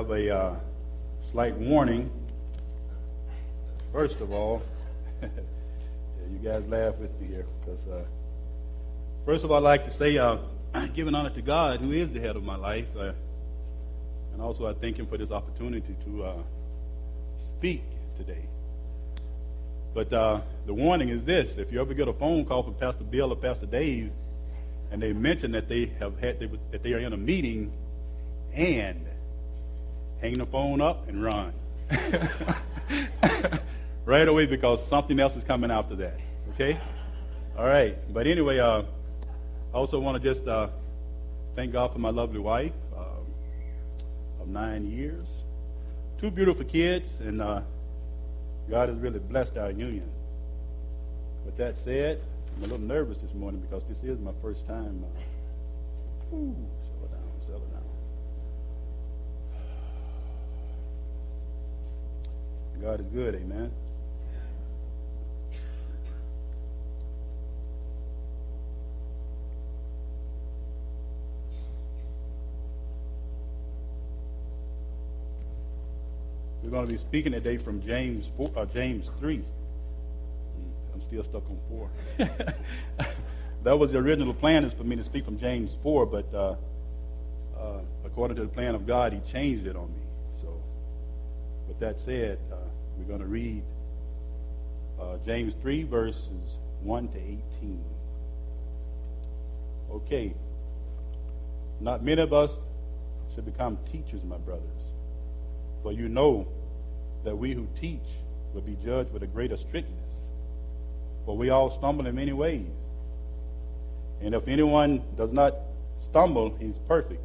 have a uh, slight warning. First of all, you guys laugh with me here because, uh, first of all, I'd like to say, uh, giving honor to God, who is the head of my life, uh, and also I thank Him for this opportunity to uh, speak today. But uh, the warning is this: if you ever get a phone call from Pastor Bill or Pastor Dave, and they mention that they have had that they are in a meeting, and hang the phone up and run. right away because something else is coming after that. Okay? All right. But anyway, uh, I also want to just uh, thank God for my lovely wife um, of nine years, two beautiful kids, and uh, God has really blessed our union. With that said, I'm a little nervous this morning because this is my first time. Uh, ooh, settle down, settle down. God is good, amen. We're going to be speaking today from James 4, uh, James 3. I'm still stuck on 4. that was the original plan is for me to speak from James 4, but uh, uh, according to the plan of God, he changed it on me. So, with that said, uh, we're going to read uh, James 3, verses 1 to 18. Okay. Not many of us should become teachers, my brothers. For you know that we who teach will be judged with a greater strictness. For we all stumble in many ways. And if anyone does not stumble, he's perfect.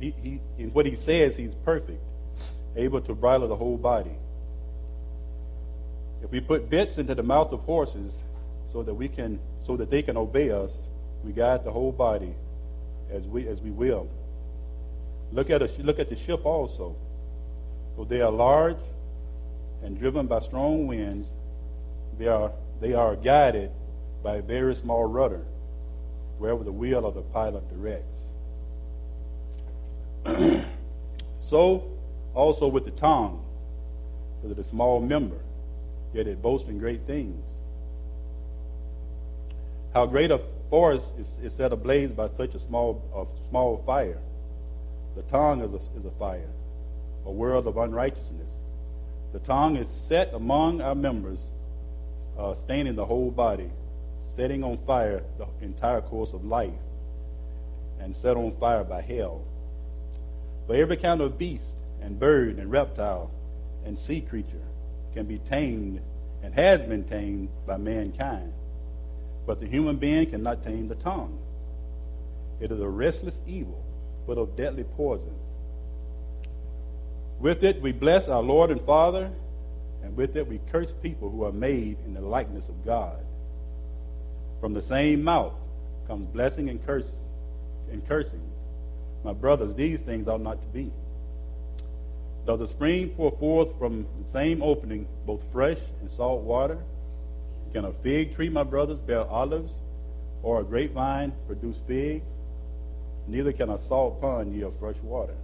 He, he, in what he says, he's perfect, able to bridle the whole body. If we put bits into the mouth of horses so that we can so that they can obey us, we guide the whole body as we as we will. Look at look at the ship also. For they are large and driven by strong winds, they are they are guided by a very small rudder, wherever the wheel of the pilot directs. so also with the tongue, with a small member yet it boasts in great things. How great a forest is, is set ablaze by such a small, a small fire. The tongue is a, is a fire, a world of unrighteousness. The tongue is set among our members, uh, staining the whole body, setting on fire the entire course of life, and set on fire by hell. For every kind of beast and bird and reptile and sea creature can be tamed and has been tamed by mankind. But the human being cannot tame the tongue. It is a restless evil, full of deadly poison. With it we bless our Lord and Father, and with it we curse people who are made in the likeness of God. From the same mouth comes blessing and curses and cursings. My brothers, these things ought not to be. Does the spring pour forth from the same opening both fresh and salt water? Can a fig tree, my brothers, bear olives, or a grapevine produce figs? Neither can a salt pond yield fresh water.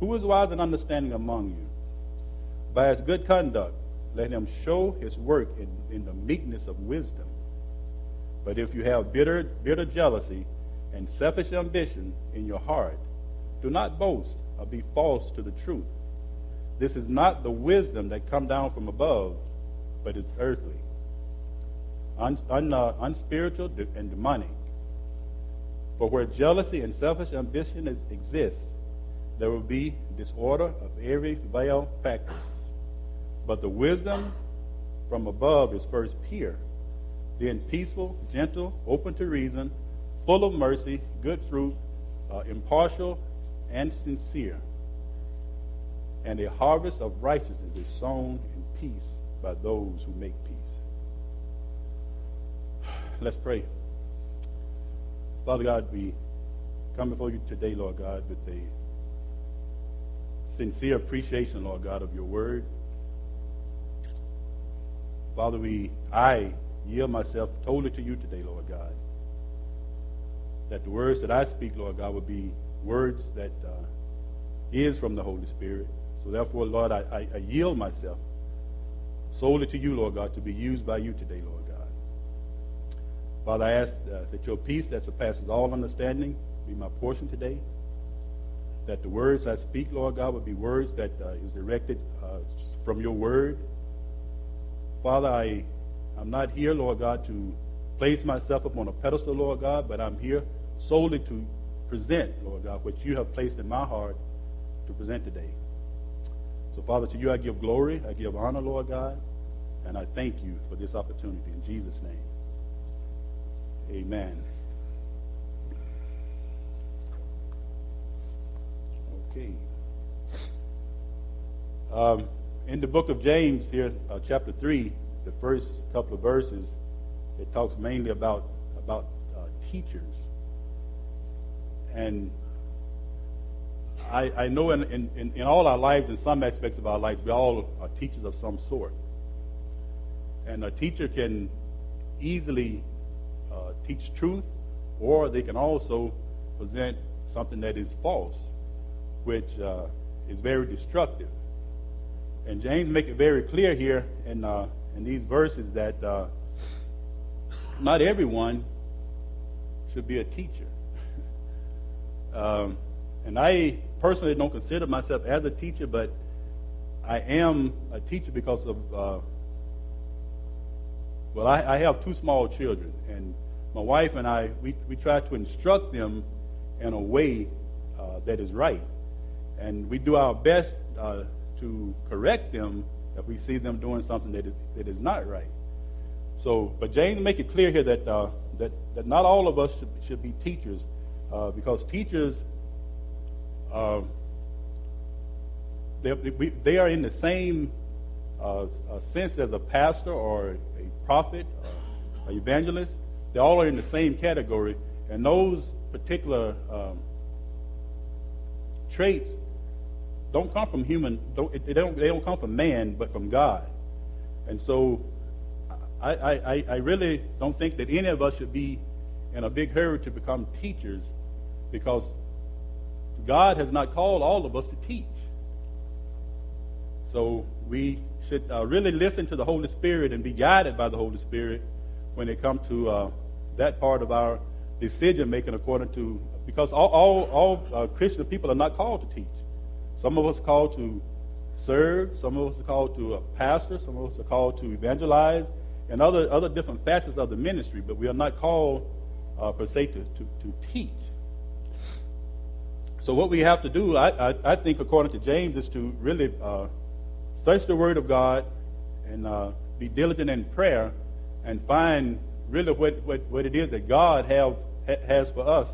Who is wise and understanding among you? By his good conduct, let him show his work in, in the meekness of wisdom. But if you have bitter, bitter jealousy and selfish ambition in your heart, do not boast or be false to the truth. This is not the wisdom that come down from above, but is earthly, un, un, uh, unspiritual, and demonic. For where jealousy and selfish ambition is, exists, there will be disorder of every vile practice. But the wisdom from above is first pure, then peaceful, gentle, open to reason, full of mercy, good fruit, uh, impartial, and sincere. And a harvest of righteousness is sown in peace by those who make peace. Let's pray. Father God, we come before you today, Lord God, with a sincere appreciation, Lord God, of your word. Father, we I yield myself totally to you today, Lord God. That the words that I speak, Lord God, would be words that uh, is from the Holy Spirit. So therefore, Lord, I, I, I yield myself solely to you, Lord God, to be used by you today, Lord God. Father, I ask uh, that your peace that surpasses all understanding be my portion today. That the words I speak, Lord God, would be words that uh, is directed uh, from your word. Father, I, I'm not here, Lord God, to place myself upon a pedestal, Lord God, but I'm here solely to present, Lord God, what you have placed in my heart to present today. So, Father, to you I give glory, I give honor, Lord God, and I thank you for this opportunity. In Jesus' name, amen. Okay. Um, in the book of James, here, uh, chapter 3, the first couple of verses, it talks mainly about, about uh, teachers. And I, I know in, in, in all our lives, in some aspects of our lives, we all are teachers of some sort. And a teacher can easily uh, teach truth, or they can also present something that is false, which uh, is very destructive. And James make it very clear here in, uh, in these verses that uh, not everyone should be a teacher. Um, and I personally don't consider myself as a teacher, but I am a teacher because of, uh, well, I, I, have two small children, and my wife and I, we, we try to instruct them in a way uh, that is right. And we do our best uh, to correct them if we see them doing something that is, that is not right. So, but James make it clear here that, uh, that, that not all of us should, should be teachers uh, because teachers um, they, they are in the same uh, uh, sense as a pastor or a prophet, or an evangelist. They all are in the same category, and those particular um, traits don't come from human. Don't, they don't. They don't come from man, but from God. And so, I, I, I really don't think that any of us should be in a big hurry to become teachers, because God has not called all of us to teach. So we should uh, really listen to the Holy Spirit and be guided by the Holy Spirit when it comes to uh, that part of our decision making according to, because all, all, all uh, Christian people are not called to teach. Some of us are called to serve, some of us are called to a pastor, some of us are called to evangelize, and other, other different facets of the ministry, but we are not called uh, per se to, to, to teach. So what we have to do, I, I, I think, according to James, is to really uh, search the Word of God and uh, be diligent in prayer and find really what, what, what it is that God have, has for us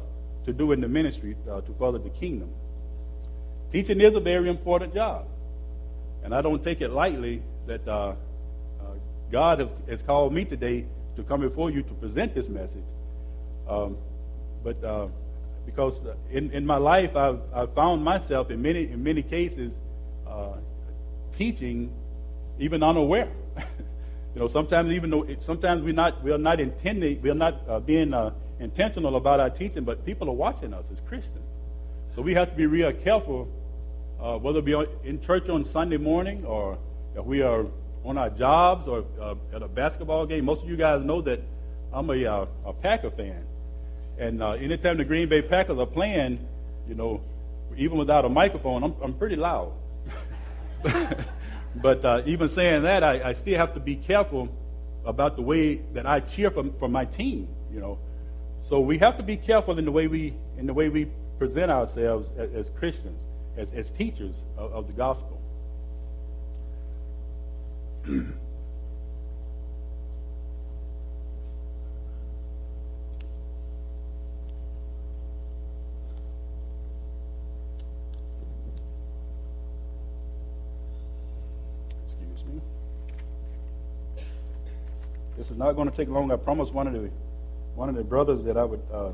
to do in the ministry uh, to further the kingdom. Teaching is a very important job. And I don't take it lightly that uh, uh, God have, has called me today to come before you to present this message. Um, but uh, because in, in my life I've, I've found myself in many in many cases uh, teaching even unaware. you know, sometimes even though sometimes we're not we are not intending we are not uh, being uh, intentional about our teaching, but people are watching us as Christians. So we have to be real careful, uh, whether be in church on Sunday morning or if we are on our jobs or uh, at a basketball game. Most of you guys know that I'm a, uh, a Packer fan. And uh, anytime the Green Bay Packers are playing, you know, even without a microphone, I'm, I'm pretty loud. but uh, even saying that, I, I, still have to be careful about the way that I cheer for, for my team. You know, so we have to be careful in the way we in the way we present ourselves as, as Christians, as, as teachers of, of the gospel. This is not going to take long. I promised one of the one of the brothers that I would uh,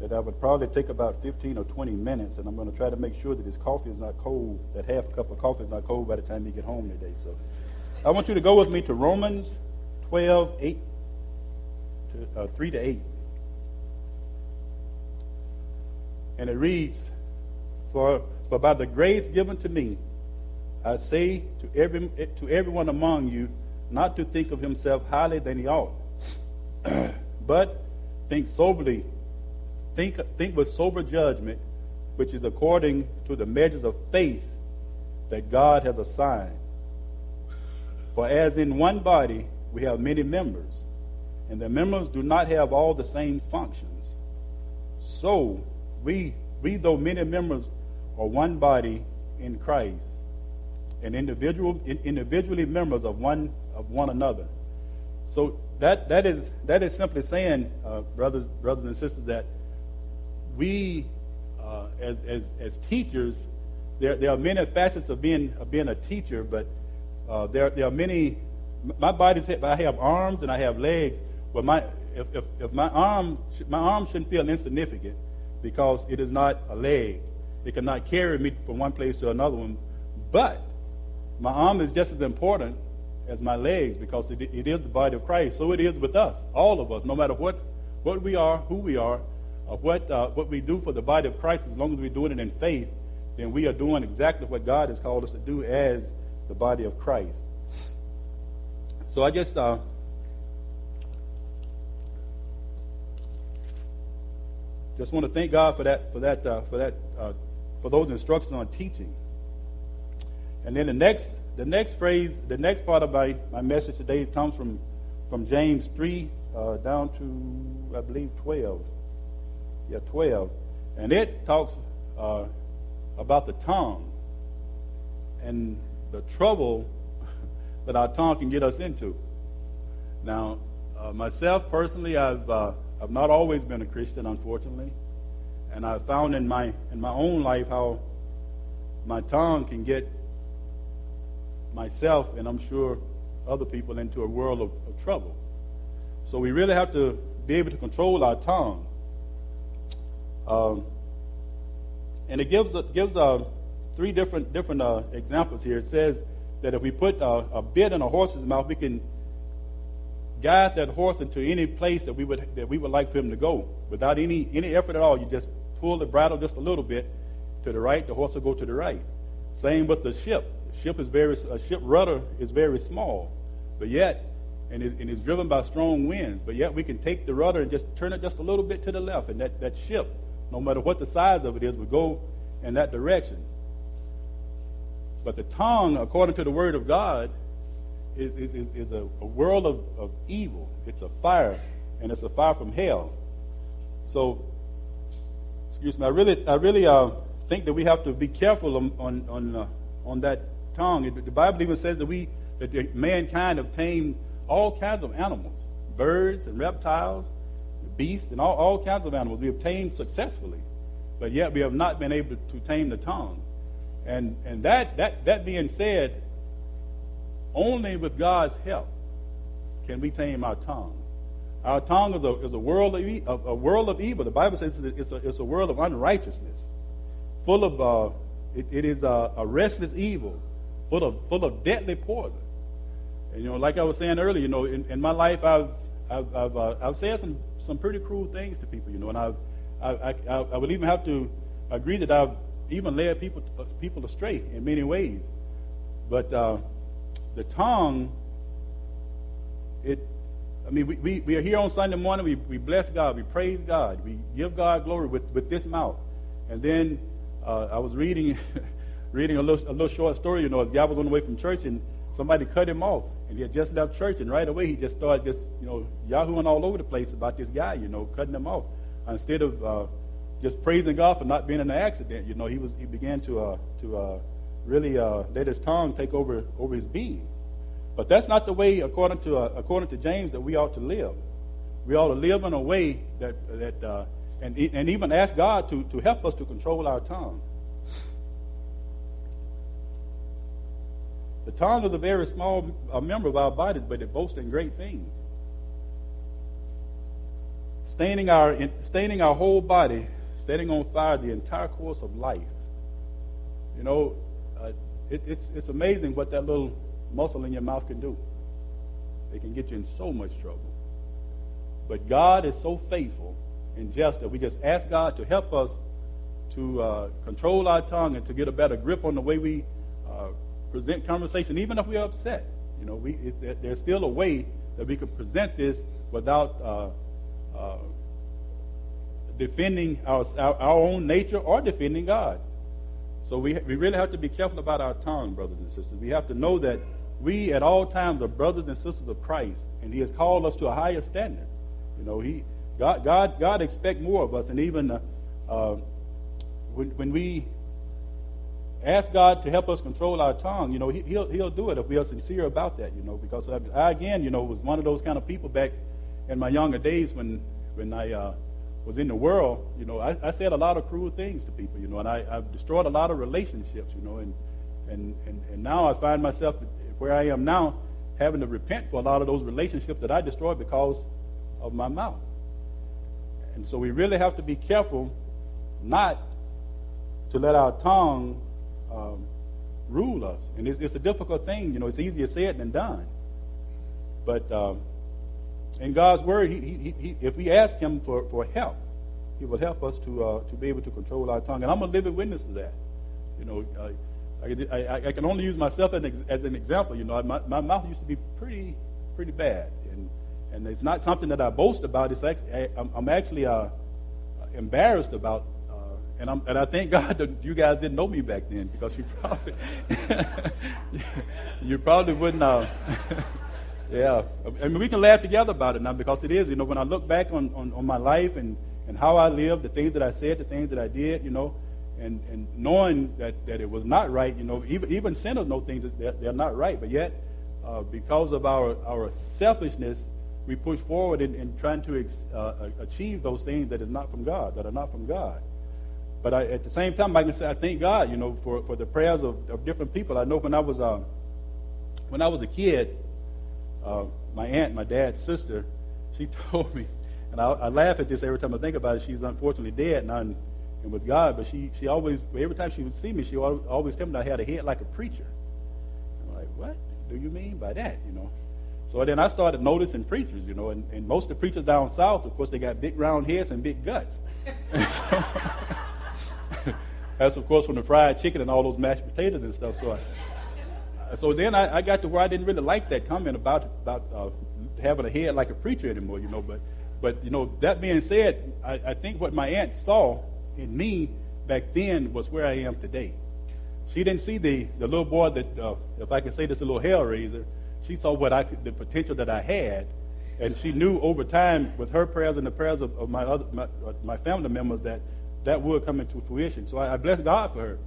that I would probably take about 15 or 20 minutes, and I'm going to try to make sure that his coffee is not cold. That half a cup of coffee is not cold by the time he get home today. So, I want you to go with me to Romans 12, 8 to, uh, 3 to 8, and it reads, For, for by the grace given to me, I say to, every, to everyone among you not to think of himself highly than he ought, but think soberly, think, think with sober judgment, which is according to the measures of faith that God has assigned. For as in one body we have many members, and the members do not have all the same functions, so we, we though many members, are one body in Christ, and individual, individually members of one of one another. So that that is that is simply saying, uh, brothers brothers and sisters, that we uh, as, as as teachers, there there are many facets of being of being a teacher, but uh, there there are many. My body's I have arms and I have legs, but my if, if, if my arm my arm shouldn't feel insignificant because it is not a leg. It cannot carry me from one place to another one. But my arm is just as important as my legs because it, it is the body of Christ. So it is with us, all of us, no matter what, what we are, who we are, or what, uh, what we do for the body of Christ, as long as we're doing it in faith, then we are doing exactly what God has called us to do as the body of Christ. So I just uh, just want to thank God for that for that uh, for that uh, for those instructions on teaching. And then the next, the next phrase, the next part of my, my message today comes from, from James 3 uh, down to, I believe, 12. Yeah, 12. And it talks uh, about the tongue and the trouble that our tongue can get us into. Now, uh, myself personally, I've, uh, I've not always been a Christian, unfortunately. And I've found in my, in my own life how my tongue can get myself and I'm sure other people into a world of, of trouble. So we really have to be able to control our tongue. Um, and it gives gives uh, three different different uh, examples here. It says that if we put uh, a bit in a horse's mouth, we can guide that horse into any place that we would that we would like for him to go without any any effort at all. You just pull the bridle just a little bit to the right, the horse will go to the right. Same with the ship. Ship is very a ship rudder is very small, but yet and it, and it's driven by strong winds. But yet we can take the rudder and just turn it just a little bit to the left, and that, that ship, no matter what the size of it is, will go in that direction. But the tongue, according to the word of God, is, is, is a, a, world of, of evil. It's a fire, and it's a fire from hell. So, excuse me, I really, I really uh, think that we have to be careful on, on, on, uh, on that tongue. The Bible even says that we, that mankind obtained all kinds of animals, birds and reptiles, beasts, and all, all kinds of animals. We obtained successfully, but yet we have not been able to, tame the tongue. And, and that, that, that being said, only with God's help can we tame our tongue. Our tongue is a, is a, world, of, world of evil. The Bible says it's a, it's a world of unrighteousness, full of, uh, it, it is a, a restless evil, full of, full of deadly poison. And, you know, like I was saying earlier, you know, in, in my life, I've, I've, I've, uh, I've said some, some pretty cruel things to people, you know, and I've, I, I, I would even have to agree that I've even led people, people astray in many ways. But uh, the tongue, it, I mean, we, we, we, are here on Sunday morning. We, we bless God. We praise God. We give God glory with, with this mouth. And then uh, I was reading reading a little, a little short story. You know, a guy was on the way from church and somebody cut him off. And he had just left church. And right away he just started just, you know, yahooing all over the place about this guy, you know, cutting him off. Instead of uh, just praising God for not being in an accident, you know, he, was, he began to, uh, to uh, really uh, let his tongue take over, over his being. But that's not the way, according to, uh, according to James, that we ought to live. We ought to live in a way that, that uh, and, and even ask God to, to help us to control our tongue. The tongue is a very small a member of our bodies, but it boasts in great things. Staining our, staining our whole body, setting on fire the entire course of life. You know, uh, it, it's, it's amazing what that little muscle in your mouth can do. It can get you in so much trouble. But God is so faithful and just that we just ask God to help us to uh, control our tongue and to get a better grip on the way we uh, present conversation, even if we're upset. You know, we, there's still a way that we could present this without uh, uh, defending our, our, our, own nature or defending God. So we, we really have to be careful about our tongue, brothers and sisters. We have to know that we at all times are brothers and sisters of Christ, and He has called us to a higher standard. You know, He God God God expects more of us, and even uh, uh, when, when we ask God to help us control our tongue, you know, he, will he'll do it if we are sincere about that, you know, because I, I, again, you know, was one of those kind of people back in my younger days when when I uh, was in the world, you know, I, I, said a lot of cruel things to people, you know, and I, I've destroyed a lot of relationships, you know, and, and, and, and now I find myself where I am now having to repent for a lot of those relationships that I destroyed because of my mouth. And so we really have to be careful not to let our tongue um, rule us. And it's, it's, a difficult thing. You know, it's easier said than done. But um, in God's word, he, he, he, if we ask Him for, for help, He will help us to, uh, to be able to control our tongue. And I'm a living witness to that. You know, I, I, I can only use myself as an, as an example. You know, my, my mouth used to be pretty, pretty bad. And, and it's not something that I boast about. It's actually, I'm, I'm actually uh, embarrassed about and, I'm, and I thank God that you guys didn't know me back then because you probably you probably wouldn't. Uh, yeah, I mean we can laugh together about it now because it is. You know, when I look back on, on, on my life and, and how I lived, the things that I said, the things that I did, you know, and, and knowing that, that it was not right, you know, even, even sinners know things that they're, they're not right, but yet uh, because of our, our selfishness, we push forward in, in trying to ex, uh, achieve those things that is not from God, that are not from God. But I, at the same time, I can say I thank God, you know, for, for the prayers of, of different people. I know when I was uh, when I was a kid, uh, my aunt, my dad's sister, she told me, and I, I, laugh at this every time I think about it. She's unfortunately dead now and, and with God, but she she always every time she would see me, she always, always tell me I had a head like a preacher. I'm like, what do you mean by that? You know. So then I started noticing preachers, you know, and, and most of the preachers down south, of course, they got big round heads and big guts. so, That's, of course, from the fried chicken and all those mashed potatoes and stuff. So, I, so then I, I, got to where I didn't really like that comment about about uh, having a head like a preacher anymore, you know. But, but you know, that being said, I, I think what my aunt saw in me back then was where I am today. She didn't see the, the little boy that, uh, if I can say this, a little hell raiser. She saw what I could, the potential that I had, and she knew over time, with her prayers and the prayers of, of my other my, uh, my family members, that that would come into fruition. So I, I bless God for her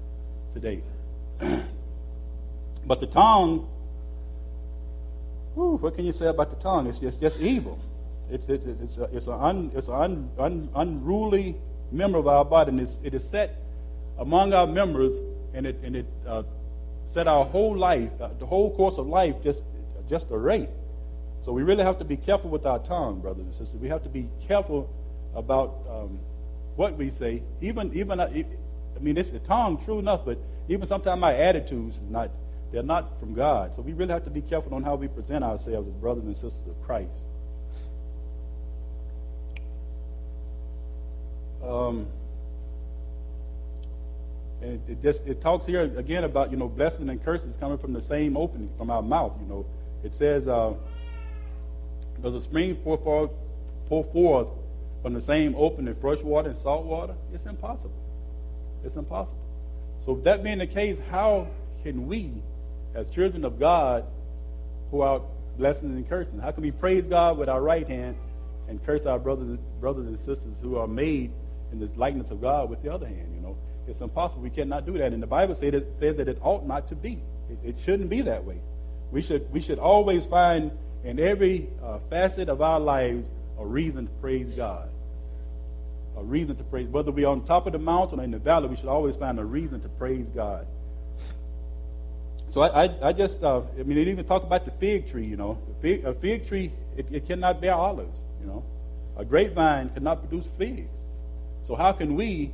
today. but the tongue, whew, what can you say about the tongue? It's just, just evil. It's, it's, it's, a, it's, a un, it's an un, un, unruly member of our body, and it's, it is set among our members, and it, and it uh, set our whole life, uh, the whole course of life, just, just a rate. So we really have to be careful with our tongue, brothers and sisters. We have to be careful about um, what we say, even even uh, I mean, it's the tongue, true enough, but even sometimes my attitudes is not they're not from God. So we really have to be careful on how we present ourselves as brothers and sisters of Christ. Um, and it just it talks here again about you know blessings and curses coming from the same opening from our mouth. You know, it says, uh, "Does a spring pour forth, pour forth from the same opening, fresh water and salt water? It's impossible. It's impossible. So, that being the case, how can we, as children of God, pour out blessings and cursing? How can we praise God with our right hand and curse our brothers, brothers and sisters who are made in the likeness of God with the other hand? You know, it's impossible. We cannot do that. And the Bible says that, says that it ought not to be. It, it shouldn't be that way. We should, we should always find in every uh, facet of our lives a reason to praise God a reason to praise. Whether we're on top of the mountain or in the valley, we should always find a reason to praise God. So I, I, I just, uh, I mean, they even talk about the fig tree, you know. A fig, a fig tree, it, it cannot bear olives, you know. A grapevine cannot produce figs. So how can we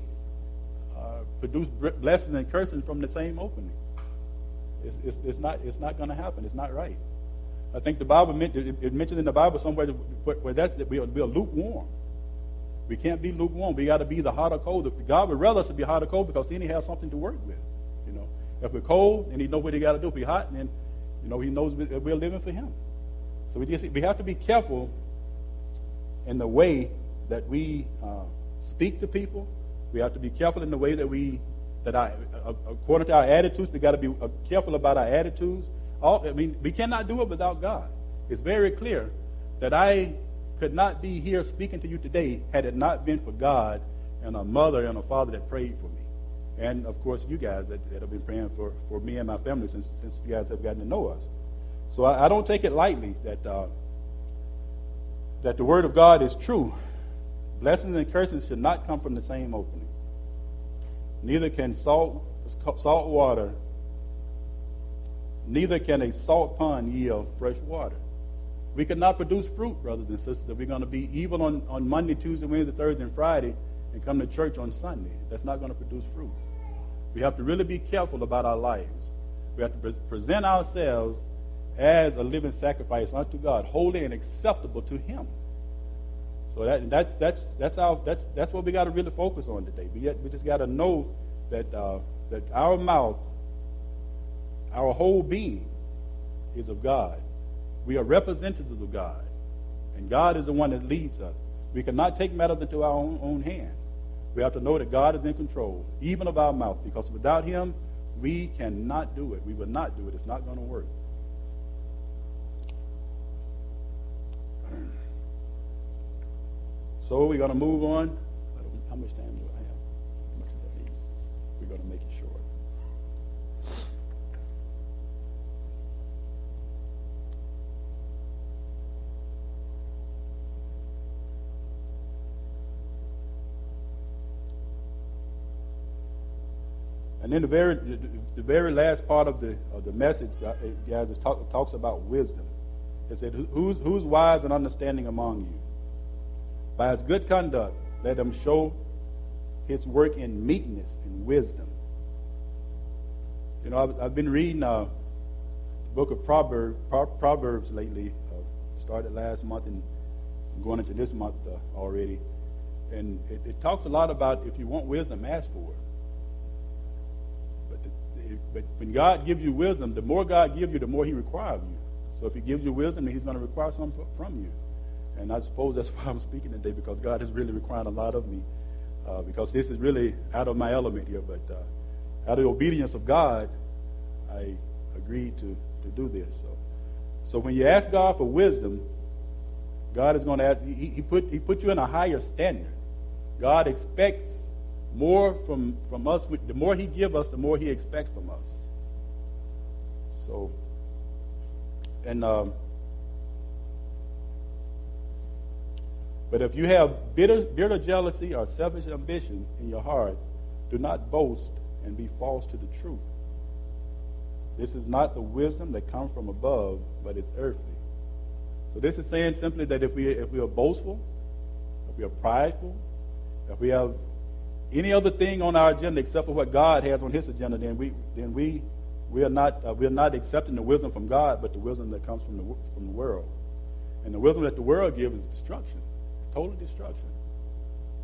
uh, produce blessings and cursing from the same opening? It's, it's, it's not, it's not going to happen. It's not right. I think the Bible, it, it mentions in the Bible somewhere where that's, that we are, we are lukewarm. We can't be lukewarm. We got to be the hot or cold. God would rather us to be hot or cold because then He has something to work with. You know, if we're cold, then He knows what He got to do. If we're hot, then you know He knows we're living for Him. So we just we have to be careful in the way that we uh, speak to people. We have to be careful in the way that we that I, uh, according to our attitudes, we got to be uh, careful about our attitudes. All, I mean, we cannot do it without God. It's very clear that I could not be here speaking to you today had it not been for God and a mother and a father that prayed for me. And of course, you guys that, that have been praying for, for me and my family since, since you guys have gotten to know us. So I, I don't take it lightly that, uh, that the Word of God is true. Blessings and curses should not come from the same opening. Neither can salt, salt water, neither can a salt pond yield fresh water. We cannot produce fruit, brothers and sisters, if we're going to be evil on, on Monday, Tuesday, Wednesday, Thursday, and Friday and come to church on Sunday. That's not going to produce fruit. We have to really be careful about our lives. We have to pre- present ourselves as a living sacrifice unto God, holy and acceptable to Him. So that, that's that's that's our that's that's what we got to really focus on today. We, we just got to know that uh, that our mouth, our whole being, is of God. We are representatives of God, and God is the one that leads us. We cannot take matters into our own, own hand. We have to know that God is in control, even of our mouth, because without Him, we cannot do it. We will not do it. It's not going to work. So we're going to move on. How much time do I have? We're going to make it short. And then the very, the, the, very last part of the of the message, uh, guys, talk, talks about wisdom. It said, "Who's who's wise and understanding among you?" By his good conduct, let him show his work in meekness and wisdom. You know, I've, I've been reading uh, the book of Proverbs, Proverbs lately. Uh, started last month and going into this month uh, already. And it, it, talks a lot about if you want wisdom, ask for it. But, when God gives you wisdom, the more God gives you, the more He requires of you. So if He gives you wisdom, then He's going to require something from you. And I suppose that's why I'm speaking today, because God is really requiring a lot of me. Uh, because this is really out of my element here. But uh, out of the obedience of God, I agreed to, to do this. So, so when you ask God for wisdom, God is going to ask, he, he, put, he put you in a higher standard. God expects more from, from us. The more He give us, the more He expects from us. So, and um, But if you have bitter, bitter jealousy or selfish ambition in your heart, do not boast and be false to the truth. This is not the wisdom that comes from above, but it's earthly. So this is saying simply that if we if we are boastful, if we are prideful, if we have any other thing on our agenda except for what God has on His agenda, then we then we we are not uh, we are not accepting the wisdom from God, but the wisdom that comes from the from the world. And the wisdom that the world gives is destruction It's total destruction.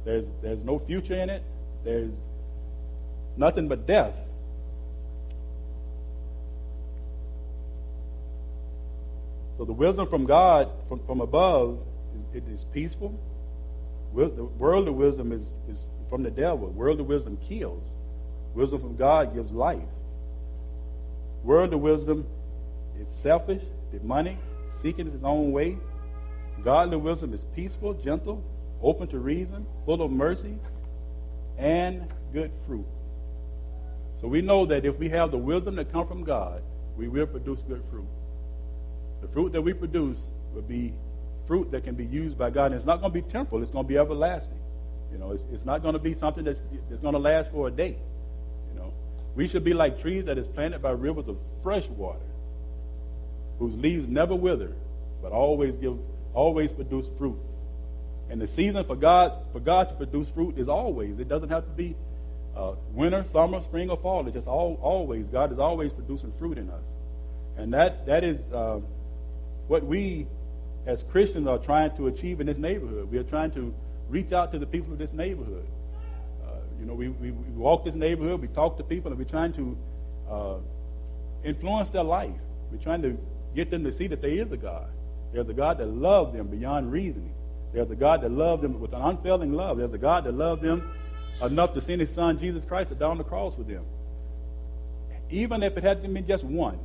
There's, there's no future in it. There's nothing but death. So the wisdom from God, from, from above, is, it is peaceful. The worldly wisdom is, is from the devil. Worldly wisdom kills. Wisdom from God gives life. Worldly wisdom is selfish, demonic, seeking its own way, Godly wisdom is peaceful, gentle, open to reason, full of mercy, and good fruit. So we know that if we have the wisdom that comes from God, we will produce good fruit. The fruit that we produce will be fruit that can be used by God. And it's not going to be temporal, it's going to be everlasting. You know, it's, it's not going to be something that's, that's going to last for a day. You know, we should be like trees that is planted by rivers of fresh water, whose leaves never wither, but always give always produce fruit. And the season for God for God to produce fruit is always. It doesn't have to be uh, winter, summer, spring, or fall. It's just all, always. God is always producing fruit in us. And that, that is uh, what we as Christians are trying to achieve in this neighborhood. We are trying to reach out to the people of this neighborhood. Uh, you know, we, we, we, walk this neighborhood, we talk to people, and we're trying to uh, influence their life. We're trying to get them to see that there is a God. There's a God that loves them beyond reasoning. There's a God that loves them with an unfailing love. There's a God that loves them enough to send his son, Jesus Christ, to die on the cross for them. Even if it had been just one,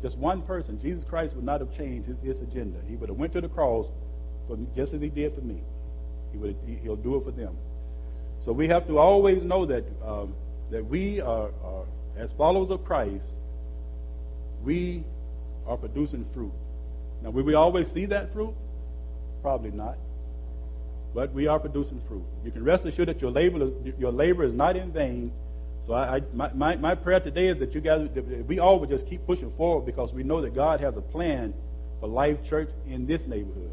just one person, Jesus Christ would not have changed his, his agenda. He would have went to the cross for, just as he did for me. He would, he'll do it for them. So we have to always know that, um, that we are, are, as followers of Christ, we are producing fruit. Now, will we always see that fruit? Probably not. But we are producing fruit. You can rest assured that your labor, your labor is not in vain. So I, I my, my, my, prayer today is that you guys, that we all would just keep pushing forward because we know that God has a plan for Life Church in this neighborhood.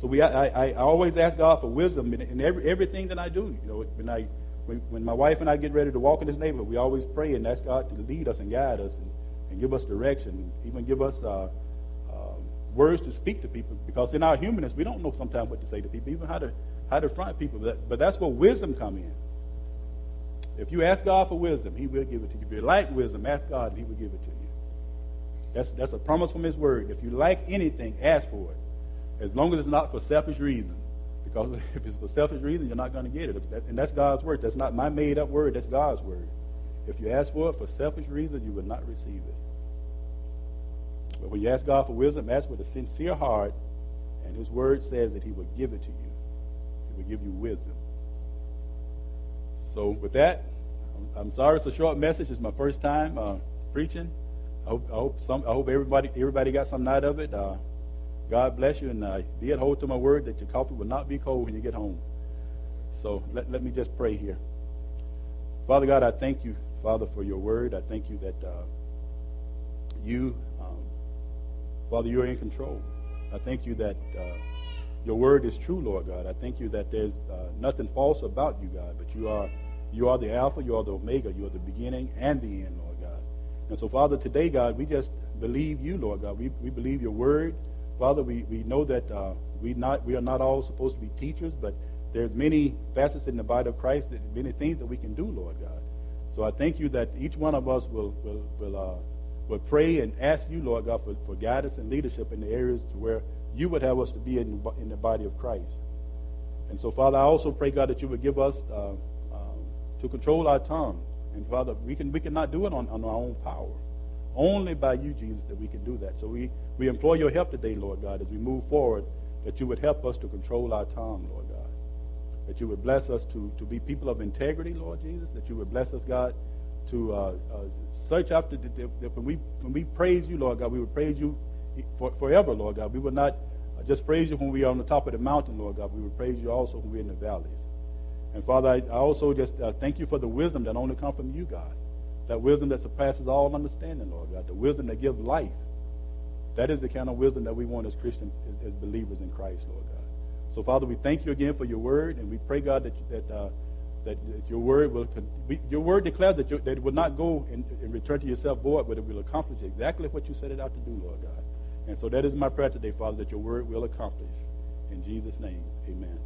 So we, I, I, always ask God for wisdom in, in every, everything that I do. You know, when I, when, when my wife and I get ready to walk in this neighborhood, we always pray and ask God to lead us and guide us and, and give us direction, even give us uh, words to speak to people because in our humanness we don't know sometimes what to say to people, even how to how to front people. But, but that's where wisdom come in. If you ask God for wisdom, He will give it to you. If you like wisdom, ask God, and He will give it to you. That's that's a promise from His Word. If you like anything, ask for it, as long as it's not for selfish reasons. Because if it's for selfish reasons, you're not going to get it. That, and that's God's word. That's not my made up word. That's God's word. If you ask for it for selfish reasons, you will not receive it. But when you ask God for wisdom, ask with a sincere heart, and His Word says that He will give it to you. He will give you wisdom. So, with that, I'm, sorry it's a short message. It's my first time uh, preaching. I hope, I hope, some, I hope everybody everybody got something out of it. Uh, God bless you, and uh, be at hold to my word that your coffee will not be cold when you get home. So let, let me just pray here. Father God, I thank you, Father, for your word. I thank you that uh, you Father, you're in control. I thank you that uh, your word is true, Lord God. I thank you that there's uh, nothing false about you, God, but you are you are the Alpha, you are the Omega, you are the beginning and the end, Lord God. And so, Father, today, God, we just believe you, Lord God. We, we believe your word. Father, we, we know that uh, we not we are not all supposed to be teachers, but there's many facets in the body of Christ, that, many things that we can do, Lord God. So I thank you that each one of us will will will uh, would pray and ask you, Lord God, for, for guidance and leadership in the areas to where you would have us to be in, in the body of Christ. And so, Father, I also pray, God, that you would give us uh, um, to control our tongue. And, Father, we, can, we cannot do it on, on our own power. Only by you, Jesus, that we can do that. So we, we implore your help today, Lord God, as we move forward, that you would help us to control our tongue, Lord God. That you would bless us to, to be people of integrity, Lord Jesus. That you would bless us, God, to uh, uh, search after the, the, the, when we when we praise you, Lord God, we would praise you for, forever, Lord God. We would not uh, just praise you when we are on the top of the mountain, Lord God. We would praise you also when we're in the valleys. And Father, I, I also just uh, thank you for the wisdom that only comes from you, God. That wisdom that surpasses all understanding, Lord God. The wisdom that gives life. That is the kind of wisdom that we want as Christians, as, as believers in Christ, Lord God. So, Father, we thank you again for your word, and we pray, God, that, that uh, that, your word will your word declares that, that it will not go and, and, return to yourself void, but it will accomplish exactly what you set it out to do, Lord God. And so that is my prayer today, Father, that your word will accomplish. In Jesus' name, amen.